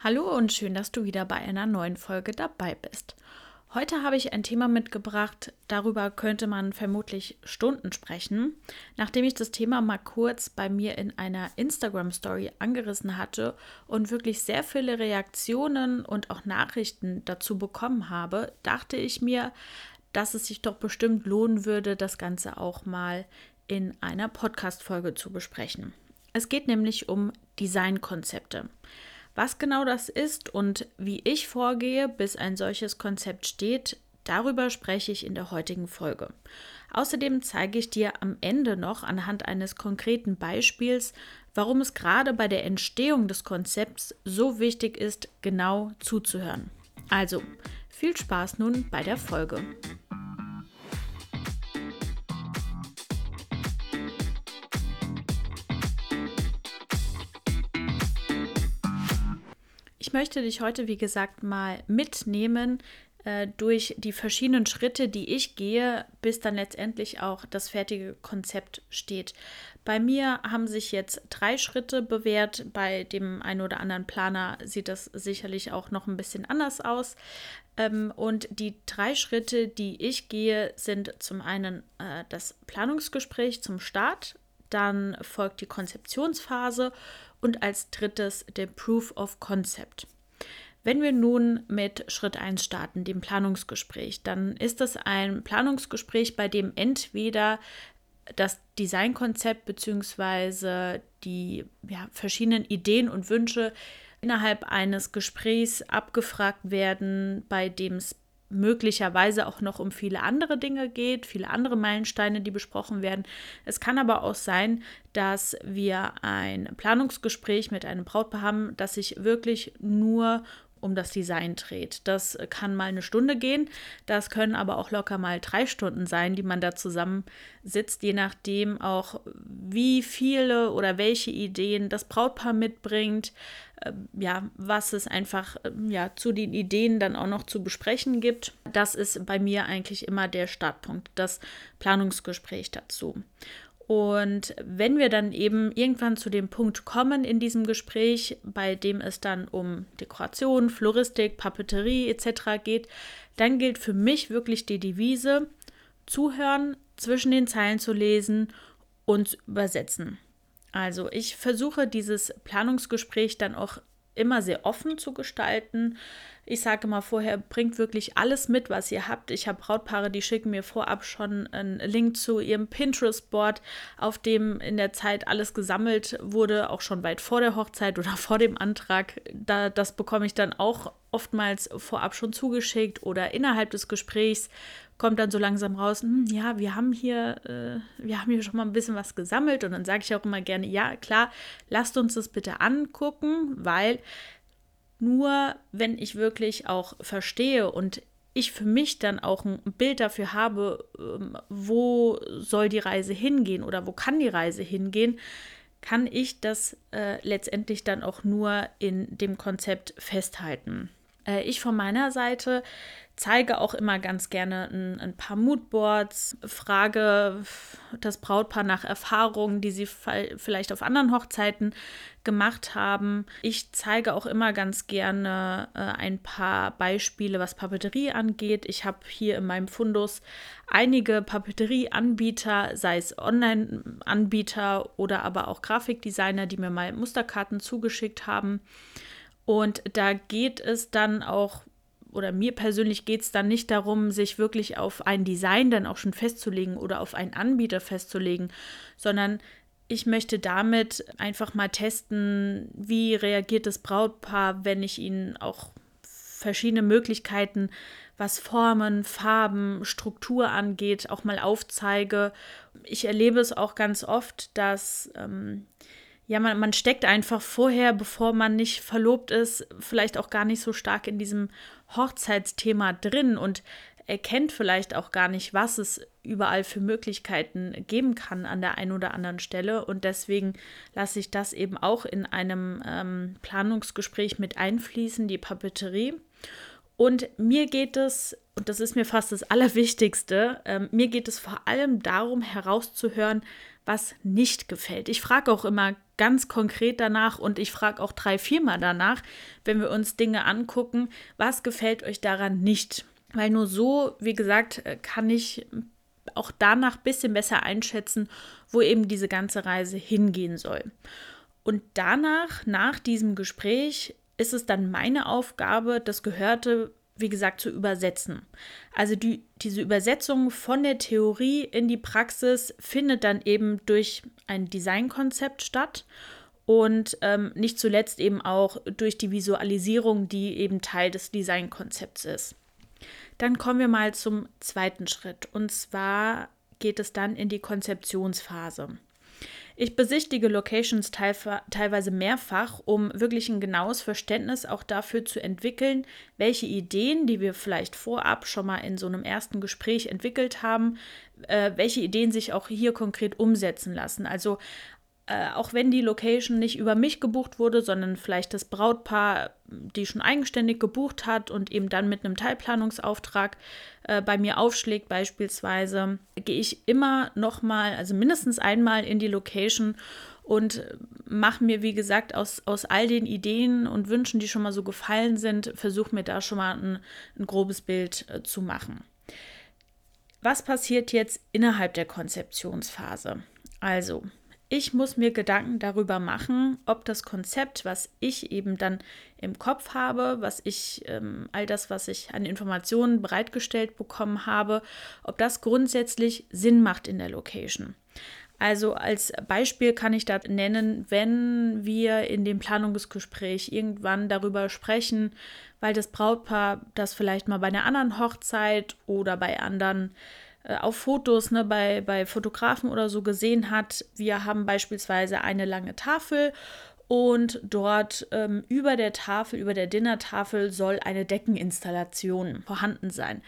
Hallo und schön, dass du wieder bei einer neuen Folge dabei bist. Heute habe ich ein Thema mitgebracht, darüber könnte man vermutlich Stunden sprechen. Nachdem ich das Thema mal kurz bei mir in einer Instagram-Story angerissen hatte und wirklich sehr viele Reaktionen und auch Nachrichten dazu bekommen habe, dachte ich mir, dass es sich doch bestimmt lohnen würde, das Ganze auch mal in einer Podcast-Folge zu besprechen. Es geht nämlich um Designkonzepte. Was genau das ist und wie ich vorgehe, bis ein solches Konzept steht, darüber spreche ich in der heutigen Folge. Außerdem zeige ich dir am Ende noch anhand eines konkreten Beispiels, warum es gerade bei der Entstehung des Konzepts so wichtig ist, genau zuzuhören. Also, viel Spaß nun bei der Folge. Ich möchte dich heute, wie gesagt, mal mitnehmen äh, durch die verschiedenen Schritte, die ich gehe, bis dann letztendlich auch das fertige Konzept steht. Bei mir haben sich jetzt drei Schritte bewährt. Bei dem einen oder anderen Planer sieht das sicherlich auch noch ein bisschen anders aus. Ähm, und die drei Schritte, die ich gehe, sind zum einen äh, das Planungsgespräch zum Start, dann folgt die Konzeptionsphase und als drittes der Proof of Concept. Wenn wir nun mit Schritt 1 starten, dem Planungsgespräch, dann ist es ein Planungsgespräch, bei dem entweder das Designkonzept bzw. die ja, verschiedenen Ideen und Wünsche innerhalb eines Gesprächs abgefragt werden, bei dem es möglicherweise auch noch um viele andere Dinge geht, viele andere Meilensteine, die besprochen werden. Es kann aber auch sein, dass wir ein Planungsgespräch mit einem Brautpaar haben, das sich wirklich nur um das Design dreht. Das kann mal eine Stunde gehen, das können aber auch locker mal drei Stunden sein, die man da zusammen sitzt, je nachdem auch, wie viele oder welche Ideen das Brautpaar mitbringt, äh, ja, was es einfach äh, ja, zu den Ideen dann auch noch zu besprechen gibt. Das ist bei mir eigentlich immer der Startpunkt, das Planungsgespräch dazu. Und wenn wir dann eben irgendwann zu dem Punkt kommen in diesem Gespräch, bei dem es dann um Dekoration, Floristik, Papeterie etc. geht, dann gilt für mich wirklich die Devise, zuhören, zwischen den Zeilen zu lesen und übersetzen. Also ich versuche dieses Planungsgespräch dann auch immer sehr offen zu gestalten. Ich sage mal vorher, bringt wirklich alles mit, was ihr habt. Ich habe Brautpaare, die schicken mir vorab schon einen Link zu ihrem Pinterest-Board, auf dem in der Zeit alles gesammelt wurde, auch schon weit vor der Hochzeit oder vor dem Antrag. Da, das bekomme ich dann auch oftmals vorab schon zugeschickt oder innerhalb des Gesprächs kommt dann so langsam raus, hm, ja, wir haben hier, äh, wir haben hier schon mal ein bisschen was gesammelt und dann sage ich auch immer gerne, ja, klar, lasst uns das bitte angucken, weil nur wenn ich wirklich auch verstehe und ich für mich dann auch ein Bild dafür habe, ähm, wo soll die Reise hingehen oder wo kann die Reise hingehen, kann ich das äh, letztendlich dann auch nur in dem Konzept festhalten. Äh, ich von meiner Seite zeige auch immer ganz gerne ein, ein, paar Moodboards, frage das Brautpaar nach Erfahrungen, die sie vielleicht auf anderen Hochzeiten gemacht haben. Ich zeige auch immer ganz gerne äh, ein paar Beispiele, was Papeterie angeht. Ich habe hier in meinem Fundus einige Papeterie-Anbieter, sei es Online-Anbieter oder aber auch Grafikdesigner, die mir mal Musterkarten zugeschickt haben. Und da geht es dann auch oder mir persönlich geht es dann nicht darum, sich wirklich auf ein Design dann auch schon festzulegen oder auf einen Anbieter festzulegen, sondern ich möchte damit einfach mal testen, wie reagiert das Brautpaar, wenn ich ihnen auch verschiedene Möglichkeiten, was Formen, Farben, Struktur angeht, auch mal aufzeige. Ich erlebe es auch ganz oft, dass ähm, ja, man, man steckt einfach vorher, bevor man nicht verlobt ist, vielleicht auch gar nicht so stark in diesem Hochzeitsthema drin und erkennt vielleicht auch gar nicht, was es überall für Möglichkeiten geben kann an der einen oder anderen Stelle. Und deswegen lasse ich das eben auch in einem ähm, Planungsgespräch mit einfließen, die Papeterie. Und mir geht es, und das ist mir fast das Allerwichtigste, ähm, mir geht es vor allem darum herauszuhören, was nicht gefällt. Ich frage auch immer ganz konkret danach und ich frage auch drei, viermal danach, wenn wir uns Dinge angucken, was gefällt euch daran nicht? Weil nur so, wie gesagt, äh, kann ich auch danach ein bisschen besser einschätzen, wo eben diese ganze Reise hingehen soll. Und danach, nach diesem Gespräch, ist es dann meine Aufgabe, das Gehörte, wie gesagt, zu übersetzen. Also die, diese Übersetzung von der Theorie in die Praxis findet dann eben durch ein Designkonzept statt und ähm, nicht zuletzt eben auch durch die Visualisierung, die eben Teil des Designkonzepts ist. Dann kommen wir mal zum zweiten Schritt und zwar geht es dann in die Konzeptionsphase. Ich besichtige Locations teilweise mehrfach, um wirklich ein genaues Verständnis auch dafür zu entwickeln, welche Ideen, die wir vielleicht vorab schon mal in so einem ersten Gespräch entwickelt haben, äh, welche Ideen sich auch hier konkret umsetzen lassen. Also äh, auch wenn die Location nicht über mich gebucht wurde, sondern vielleicht das Brautpaar, die schon eigenständig gebucht hat und eben dann mit einem Teilplanungsauftrag äh, bei mir aufschlägt beispielsweise, gehe ich immer noch mal, also mindestens einmal in die Location und mache mir, wie gesagt, aus, aus all den Ideen und Wünschen, die schon mal so gefallen sind, versuche mir da schon mal ein, ein grobes Bild äh, zu machen. Was passiert jetzt innerhalb der Konzeptionsphase? Also, ich muss mir Gedanken darüber machen, ob das Konzept, was ich eben dann im Kopf habe, was ich, ähm, all das, was ich an Informationen bereitgestellt bekommen habe, ob das grundsätzlich Sinn macht in der Location. Also als Beispiel kann ich da nennen, wenn wir in dem Planungsgespräch irgendwann darüber sprechen, weil das Brautpaar das vielleicht mal bei einer anderen Hochzeit oder bei anderen äh, auf Fotos, ne, bei, bei Fotografen oder so gesehen hat. Wir haben beispielsweise eine lange Tafel und dort ähm, über der Tafel, über der Dinnertafel soll eine Deckeninstallation vorhanden sein.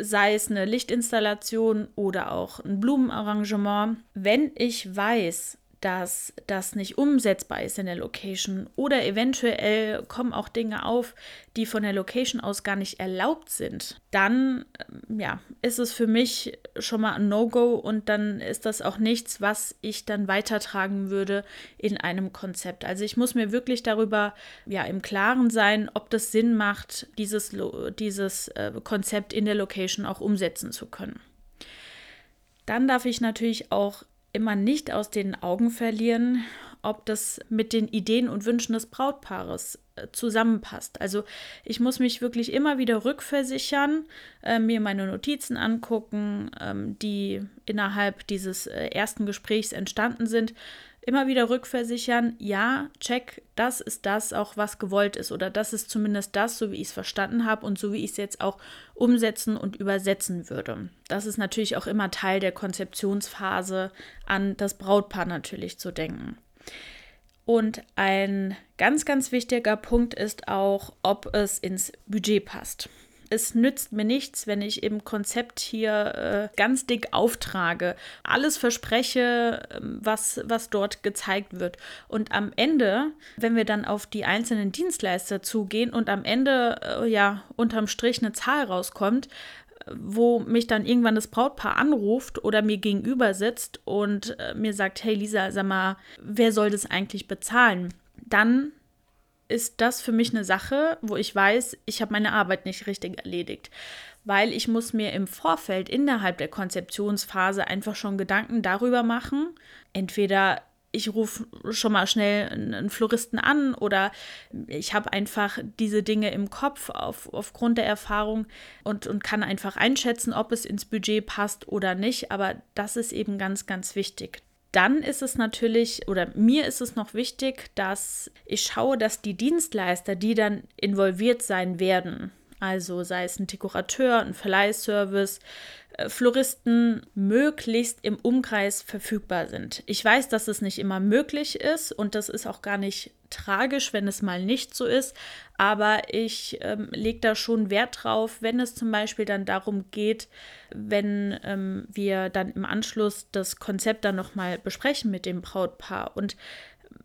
Sei es eine Lichtinstallation oder auch ein Blumenarrangement. Wenn ich weiß, dass das nicht umsetzbar ist in der Location oder eventuell kommen auch Dinge auf, die von der Location aus gar nicht erlaubt sind, dann ähm, ja, ist es für mich schon mal ein No-Go und dann ist das auch nichts, was ich dann weitertragen würde in einem Konzept. Also ich muss mir wirklich darüber ja im Klaren sein, ob das Sinn macht, dieses, dieses äh, Konzept in der Location auch umsetzen zu können. Dann darf ich natürlich auch immer nicht aus den Augen verlieren, ob das mit den Ideen und Wünschen des Brautpaares äh, zusammenpasst. Also ich muss mich wirklich immer wieder rückversichern, äh, mir meine Notizen angucken, ähm, die innerhalb dieses äh, ersten Gesprächs entstanden sind, immer wieder rückversichern, ja, check, das ist das auch, was gewollt ist oder das ist zumindest das, so wie ich es verstanden habe und so wie ich es jetzt auch umsetzen und übersetzen würde. Das ist natürlich auch immer Teil der Konzeptionsphase, an das Brautpaar natürlich zu denken. Und ein ganz, ganz wichtiger Punkt ist auch, ob es ins Budget passt es nützt mir nichts, wenn ich im Konzept hier äh, ganz dick auftrage, alles verspreche, ähm, was, was dort gezeigt wird. Und am Ende, wenn wir dann auf die einzelnen Dienstleister zugehen und am Ende äh, ja unterm Strich eine Zahl rauskommt, wo mich dann irgendwann das Brautpaar anruft oder mir gegenüber sitzt und äh, mir sagt, hey Lisa, sag mal, wer soll das eigentlich bezahlen? Dann ist das für mich eine Sache, wo ich weiß, ich habe meine Arbeit nicht richtig erledigt. Weil ich muss mir im Vorfeld innerhalb der Konzeptionsphase einfach schon Gedanken darüber machen. Entweder ich rufe schon mal schnell einen Floristen an oder ich habe einfach diese Dinge im Kopf auf, aufgrund der Erfahrung und, und kann einfach einschätzen, ob es ins Budget passt oder nicht. Aber das ist eben ganz, ganz wichtig. Dann ist es natürlich, oder mir ist es noch wichtig, dass ich schaue, dass die Dienstleister, die dann involviert sein werden, also sei es ein Dekorateur, ein Verleihservice, äh, Floristen möglichst im Umkreis verfügbar sind. Ich weiß, dass es nicht immer möglich ist und das ist auch gar nicht tragisch, wenn es mal nicht so ist, aber ich ähm, lege da schon Wert drauf, wenn es zum Beispiel dann darum geht, wenn ähm, wir dann im Anschluss das Konzept dann nochmal besprechen mit dem Brautpaar und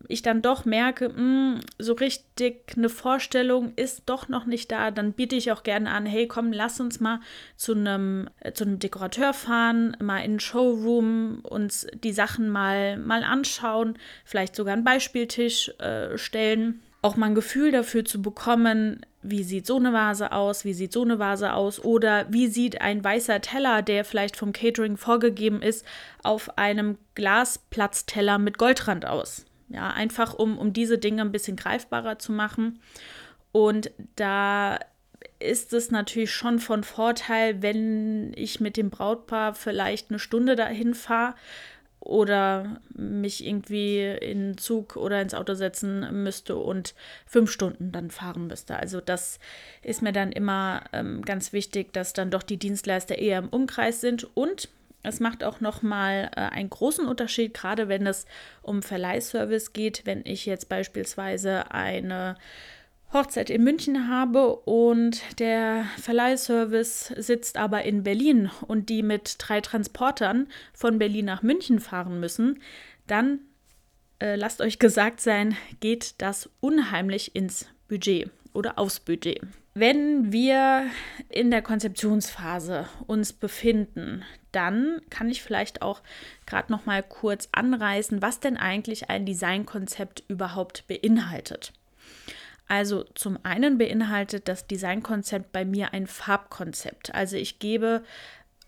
ich dann doch merke, mh, hm, so richtig eine Vorstellung ist doch noch nicht da, dann biete ich auch gerne an, hey, komm, lass uns mal zu einem, äh, zu einem Dekorateur fahren, mal in den Showroom, uns die Sachen mal, mal anschauen, vielleicht sogar einen Beispieltisch äh, stellen auch mal ein Gefühl dafür zu bekommen, wie sieht so eine Vase aus, wie sieht so eine Vase aus oder wie sieht ein weißer Teller, der vielleicht vom Catering vorgegeben ist, auf einem Glasplatzteller mit Goldrand aus. Ja, einfach um, um diese Dinge ein bisschen greifbarer zu machen. Und da ist es natürlich schon von Vorteil, wenn ich mit dem Brautpaar vielleicht eine Stunde dahin fahre oder mich irgendwie in den Zug oder ins Auto setzen müsste und fünf Stunden dann fahren müsste. Also das ist mir dann immer ähm, ganz wichtig, dass dann doch die Dienstleister eher im Umkreis sind und es macht auch nochmal äh, einen großen Unterschied, gerade wenn es um Verleihservice geht. Wenn ich jetzt beispielsweise eine Hochzeit in München habe und der Verleihservice sitzt aber in Berlin und die mit drei Transportern von Berlin nach München fahren müssen, dann äh, lasst euch gesagt sein, geht das unheimlich ins Budget oder aufs Budget. Wenn wir in der Konzeptionsphase uns befinden, dann kann ich vielleicht auch gerade noch mal kurz anreißen, was denn eigentlich ein Designkonzept überhaupt beinhaltet. Also zum einen beinhaltet das Designkonzept bei mir ein Farbkonzept. Also ich gebe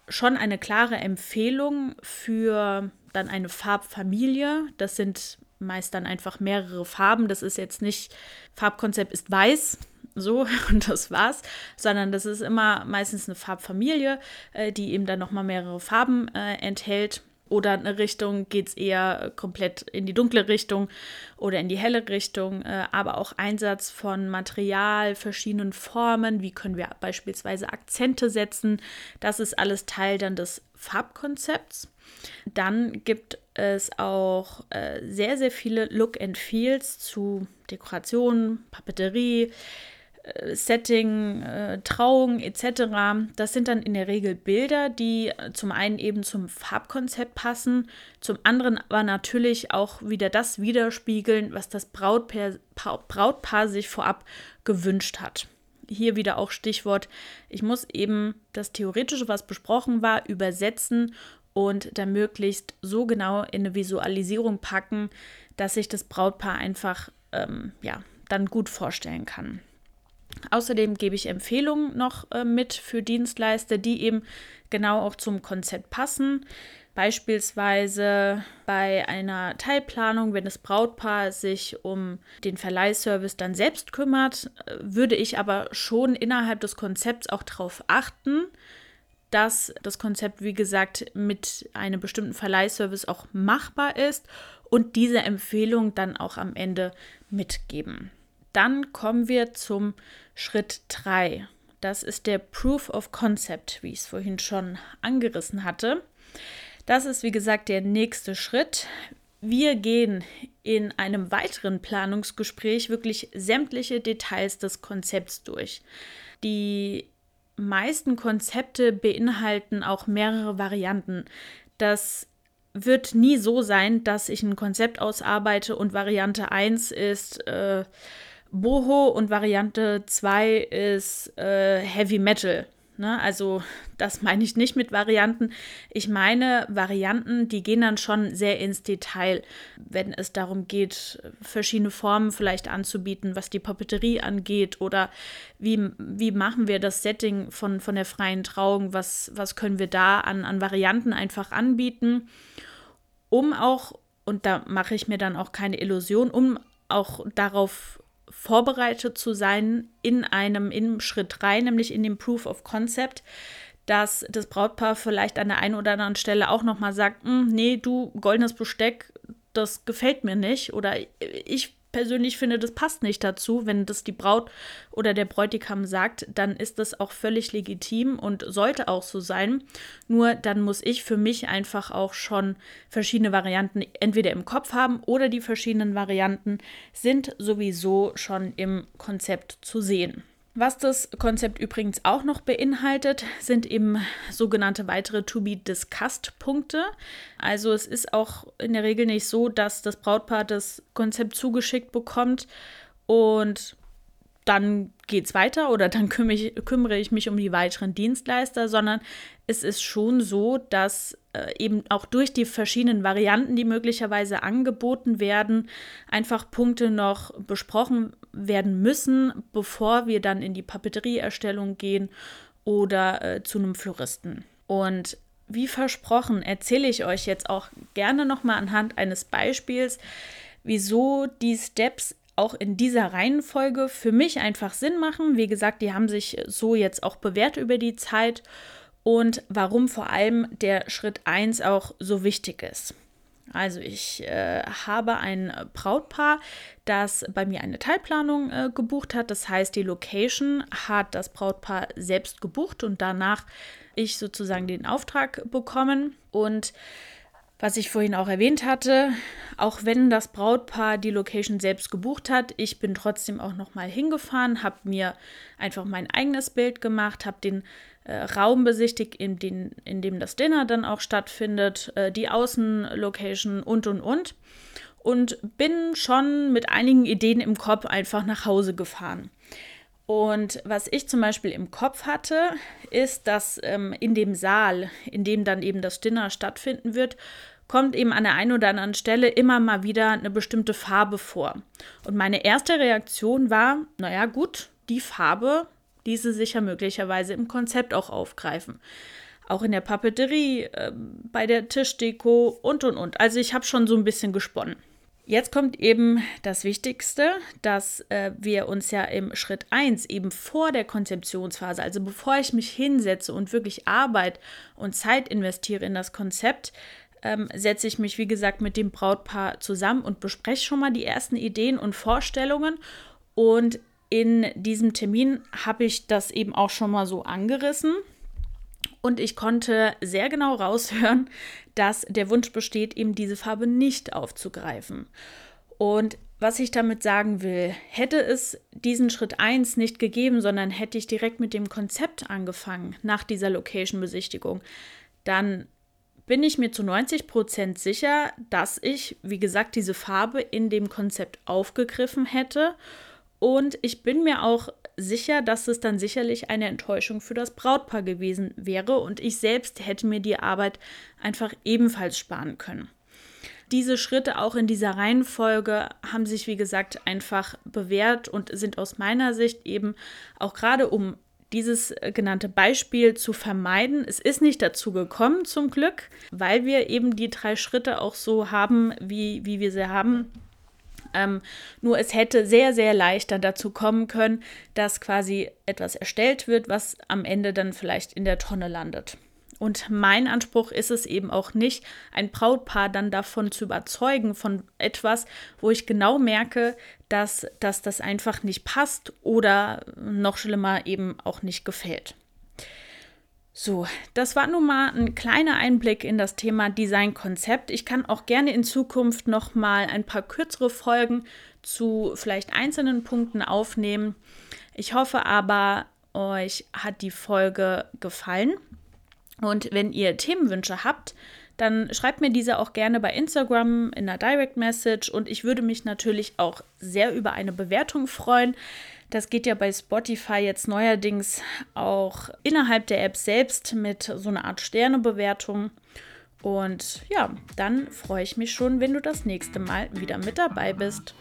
schon eine klare Empfehlung für dann eine Farbfamilie. Das sind meist dann einfach mehrere Farben. Das ist jetzt nicht, Farbkonzept ist weiß, so und das war's, sondern das ist immer meistens eine Farbfamilie, äh, die eben dann nochmal mehrere Farben äh, enthält. Oder eine Richtung geht es eher komplett in die dunkle Richtung oder in die helle Richtung, äh, aber auch Einsatz von Material, verschiedenen Formen, wie können wir beispielsweise Akzente setzen, das ist alles Teil dann des Farbkonzepts. Dann gibt es auch äh, sehr, sehr viele Look and Feels zu Dekoration, Papeterie, Setting, äh, Trauung etc. Das sind dann in der Regel Bilder, die äh, zum einen eben zum Farbkonzept passen, zum anderen aber natürlich auch wieder das widerspiegeln, was das Brautpaar, Brautpaar sich vorab gewünscht hat. Hier wieder auch Stichwort, ich muss eben das Theoretische, was besprochen war, übersetzen und dann möglichst so genau in eine Visualisierung packen, dass sich das Brautpaar einfach ähm, ja, dann gut vorstellen kann. Außerdem gebe ich Empfehlungen noch äh, mit für Dienstleister, die eben genau auch zum Konzept passen. Beispielsweise bei einer Teilplanung, wenn das Brautpaar sich um den Verleihservice dann selbst kümmert, äh, würde ich aber schon innerhalb des Konzepts auch darauf achten, dass das Konzept, wie gesagt, mit einem bestimmten Verleihservice auch machbar ist und diese Empfehlung dann auch am Ende mitgeben. Dann kommen wir zum Schritt 3. Das ist der Proof of Concept, wie ich es vorhin schon angerissen hatte. Das ist, wie gesagt, der nächste Schritt. Wir gehen in einem weiteren Planungsgespräch wirklich sämtliche Details des Konzepts durch. Die meisten Konzepte beinhalten auch mehrere Varianten. Das wird nie so sein, dass ich ein Konzept ausarbeite und Variante 1 ist äh, Boho und Variante 2 ist äh, Heavy Metal. Ne? Also das meine ich nicht mit Varianten. Ich meine Varianten, die gehen dann schon sehr ins Detail, wenn es darum geht, verschiedene Formen vielleicht anzubieten, was die Papeterie angeht oder wie, wie machen wir das Setting von, von der freien Trauung, was, was können wir da an, an Varianten einfach anbieten, um auch, und da mache ich mir dann auch keine Illusion, um auch darauf vorbereitet zu sein in einem in Schritt 3, nämlich in dem Proof of Concept, dass das Brautpaar vielleicht an der einen oder anderen Stelle auch nochmal sagt, hm, nee, du goldenes Besteck, das gefällt mir nicht oder ich persönlich finde, das passt nicht dazu. Wenn das die Braut oder der Bräutigam sagt, dann ist das auch völlig legitim und sollte auch so sein. Nur dann muss ich für mich einfach auch schon verschiedene Varianten entweder im Kopf haben oder die verschiedenen Varianten sind sowieso schon im Konzept zu sehen. Was das Konzept übrigens auch noch beinhaltet, sind eben sogenannte weitere To Be Discussed Punkte. Also es ist auch in der Regel nicht so, dass das Brautpaar das Konzept zugeschickt bekommt und dann geht es weiter oder dann kümmere ich, kümmere ich, mich um die weiteren Dienstleister, sondern es ist schon so, dass äh, eben auch durch die verschiedenen Varianten, die möglicherweise angeboten werden, einfach Punkte noch besprochen werden müssen, bevor wir dann in die Papeterieerstellung gehen oder äh, zu einem Floristen. Und wie versprochen, erzähle ich euch jetzt auch gerne nochmal anhand eines Beispiels, wieso die Steps auch in dieser Reihenfolge für mich einfach Sinn machen. Wie gesagt, die haben sich so jetzt auch bewährt über die Zeit und warum vor allem der Schritt 1 auch so wichtig ist. Also ich äh, habe ein Brautpaar, das bei mir eine Teilplanung äh, gebucht hat. Das heißt, die Location hat das Brautpaar selbst gebucht und danach ich sozusagen den Auftrag bekommen. Und was ich vorhin auch erwähnt hatte, auch wenn das Brautpaar die Location selbst gebucht hat, ich bin trotzdem auch noch mal hingefahren, habe mir einfach mein eigenes Bild gemacht, habe den äh, Raum besichtigt, in, den, in dem das Dinner dann auch stattfindet, äh, die Außenlocation und und und und bin schon mit einigen Ideen im Kopf einfach nach Hause gefahren. Und was ich zum Beispiel im Kopf hatte, ist, dass ähm, in dem Saal, in dem dann eben das Dinner stattfinden wird, kommt eben an der einen oder anderen Stelle immer mal wieder eine bestimmte Farbe vor. Und meine erste Reaktion war, naja gut, die Farbe ließe sich ja möglicherweise im Konzept auch aufgreifen. Auch in der Papeterie, äh, bei der Tischdeko und und und. Also ich habe schon so ein bisschen gesponnen. Jetzt kommt eben das Wichtigste, dass äh, wir uns ja im Schritt 1 eben vor der Konzeptionsphase, also bevor ich mich hinsetze und wirklich Arbeit und Zeit investiere in das Konzept, ähm, setze ich mich, wie gesagt, mit dem Brautpaar zusammen und bespreche schon mal die ersten Ideen und Vorstellungen. Und in diesem Termin habe ich das eben auch schon mal so angerissen. Und ich konnte sehr genau raushören, dass der Wunsch besteht, eben diese Farbe nicht aufzugreifen. Und was ich damit sagen will, hätte es diesen Schritt 1 nicht gegeben, sondern hätte ich direkt mit dem Konzept angefangen nach dieser Location-Besichtigung, dann bin ich mir zu 90 Prozent sicher, dass ich, wie gesagt, diese Farbe in dem Konzept aufgegriffen hätte. Und ich bin mir auch sicher, dass es dann sicherlich eine Enttäuschung für das Brautpaar gewesen wäre und ich selbst hätte mir die Arbeit einfach ebenfalls sparen können. Diese Schritte auch in dieser Reihenfolge haben sich, wie gesagt, einfach bewährt und sind aus meiner Sicht eben auch gerade um dieses äh, genannte Beispiel zu vermeiden. Es ist nicht dazu gekommen, zum Glück, weil wir eben die drei Schritte auch so haben, wie, wie wir sie haben. Ähm, nur es hätte sehr, sehr leicht dann dazu kommen können, dass quasi etwas erstellt wird, was am Ende dann vielleicht in der Tonne landet. Und mein Anspruch ist es eben auch nicht, ein Brautpaar dann davon zu überzeugen, von etwas, wo ich genau merke, dass, dass das einfach nicht passt oder noch schlimmer eben auch nicht gefällt. So, das war nun mal ein kleiner Einblick in das Thema Designkonzept. Ich kann auch gerne in Zukunft noch mal ein paar kürzere Folgen zu vielleicht einzelnen Punkten aufnehmen. Ich hoffe aber, euch hat die Folge gefallen. Und wenn ihr Themenwünsche habt, dann schreibt mir diese auch gerne bei Instagram in der Direct Message und ich würde mich natürlich auch sehr über eine Bewertung freuen. Das geht ja bei Spotify jetzt neuerdings auch innerhalb der App selbst mit so einer Art Sternebewertung. Und ja, dann freue ich mich schon, wenn du das nächste Mal wieder mit dabei bist.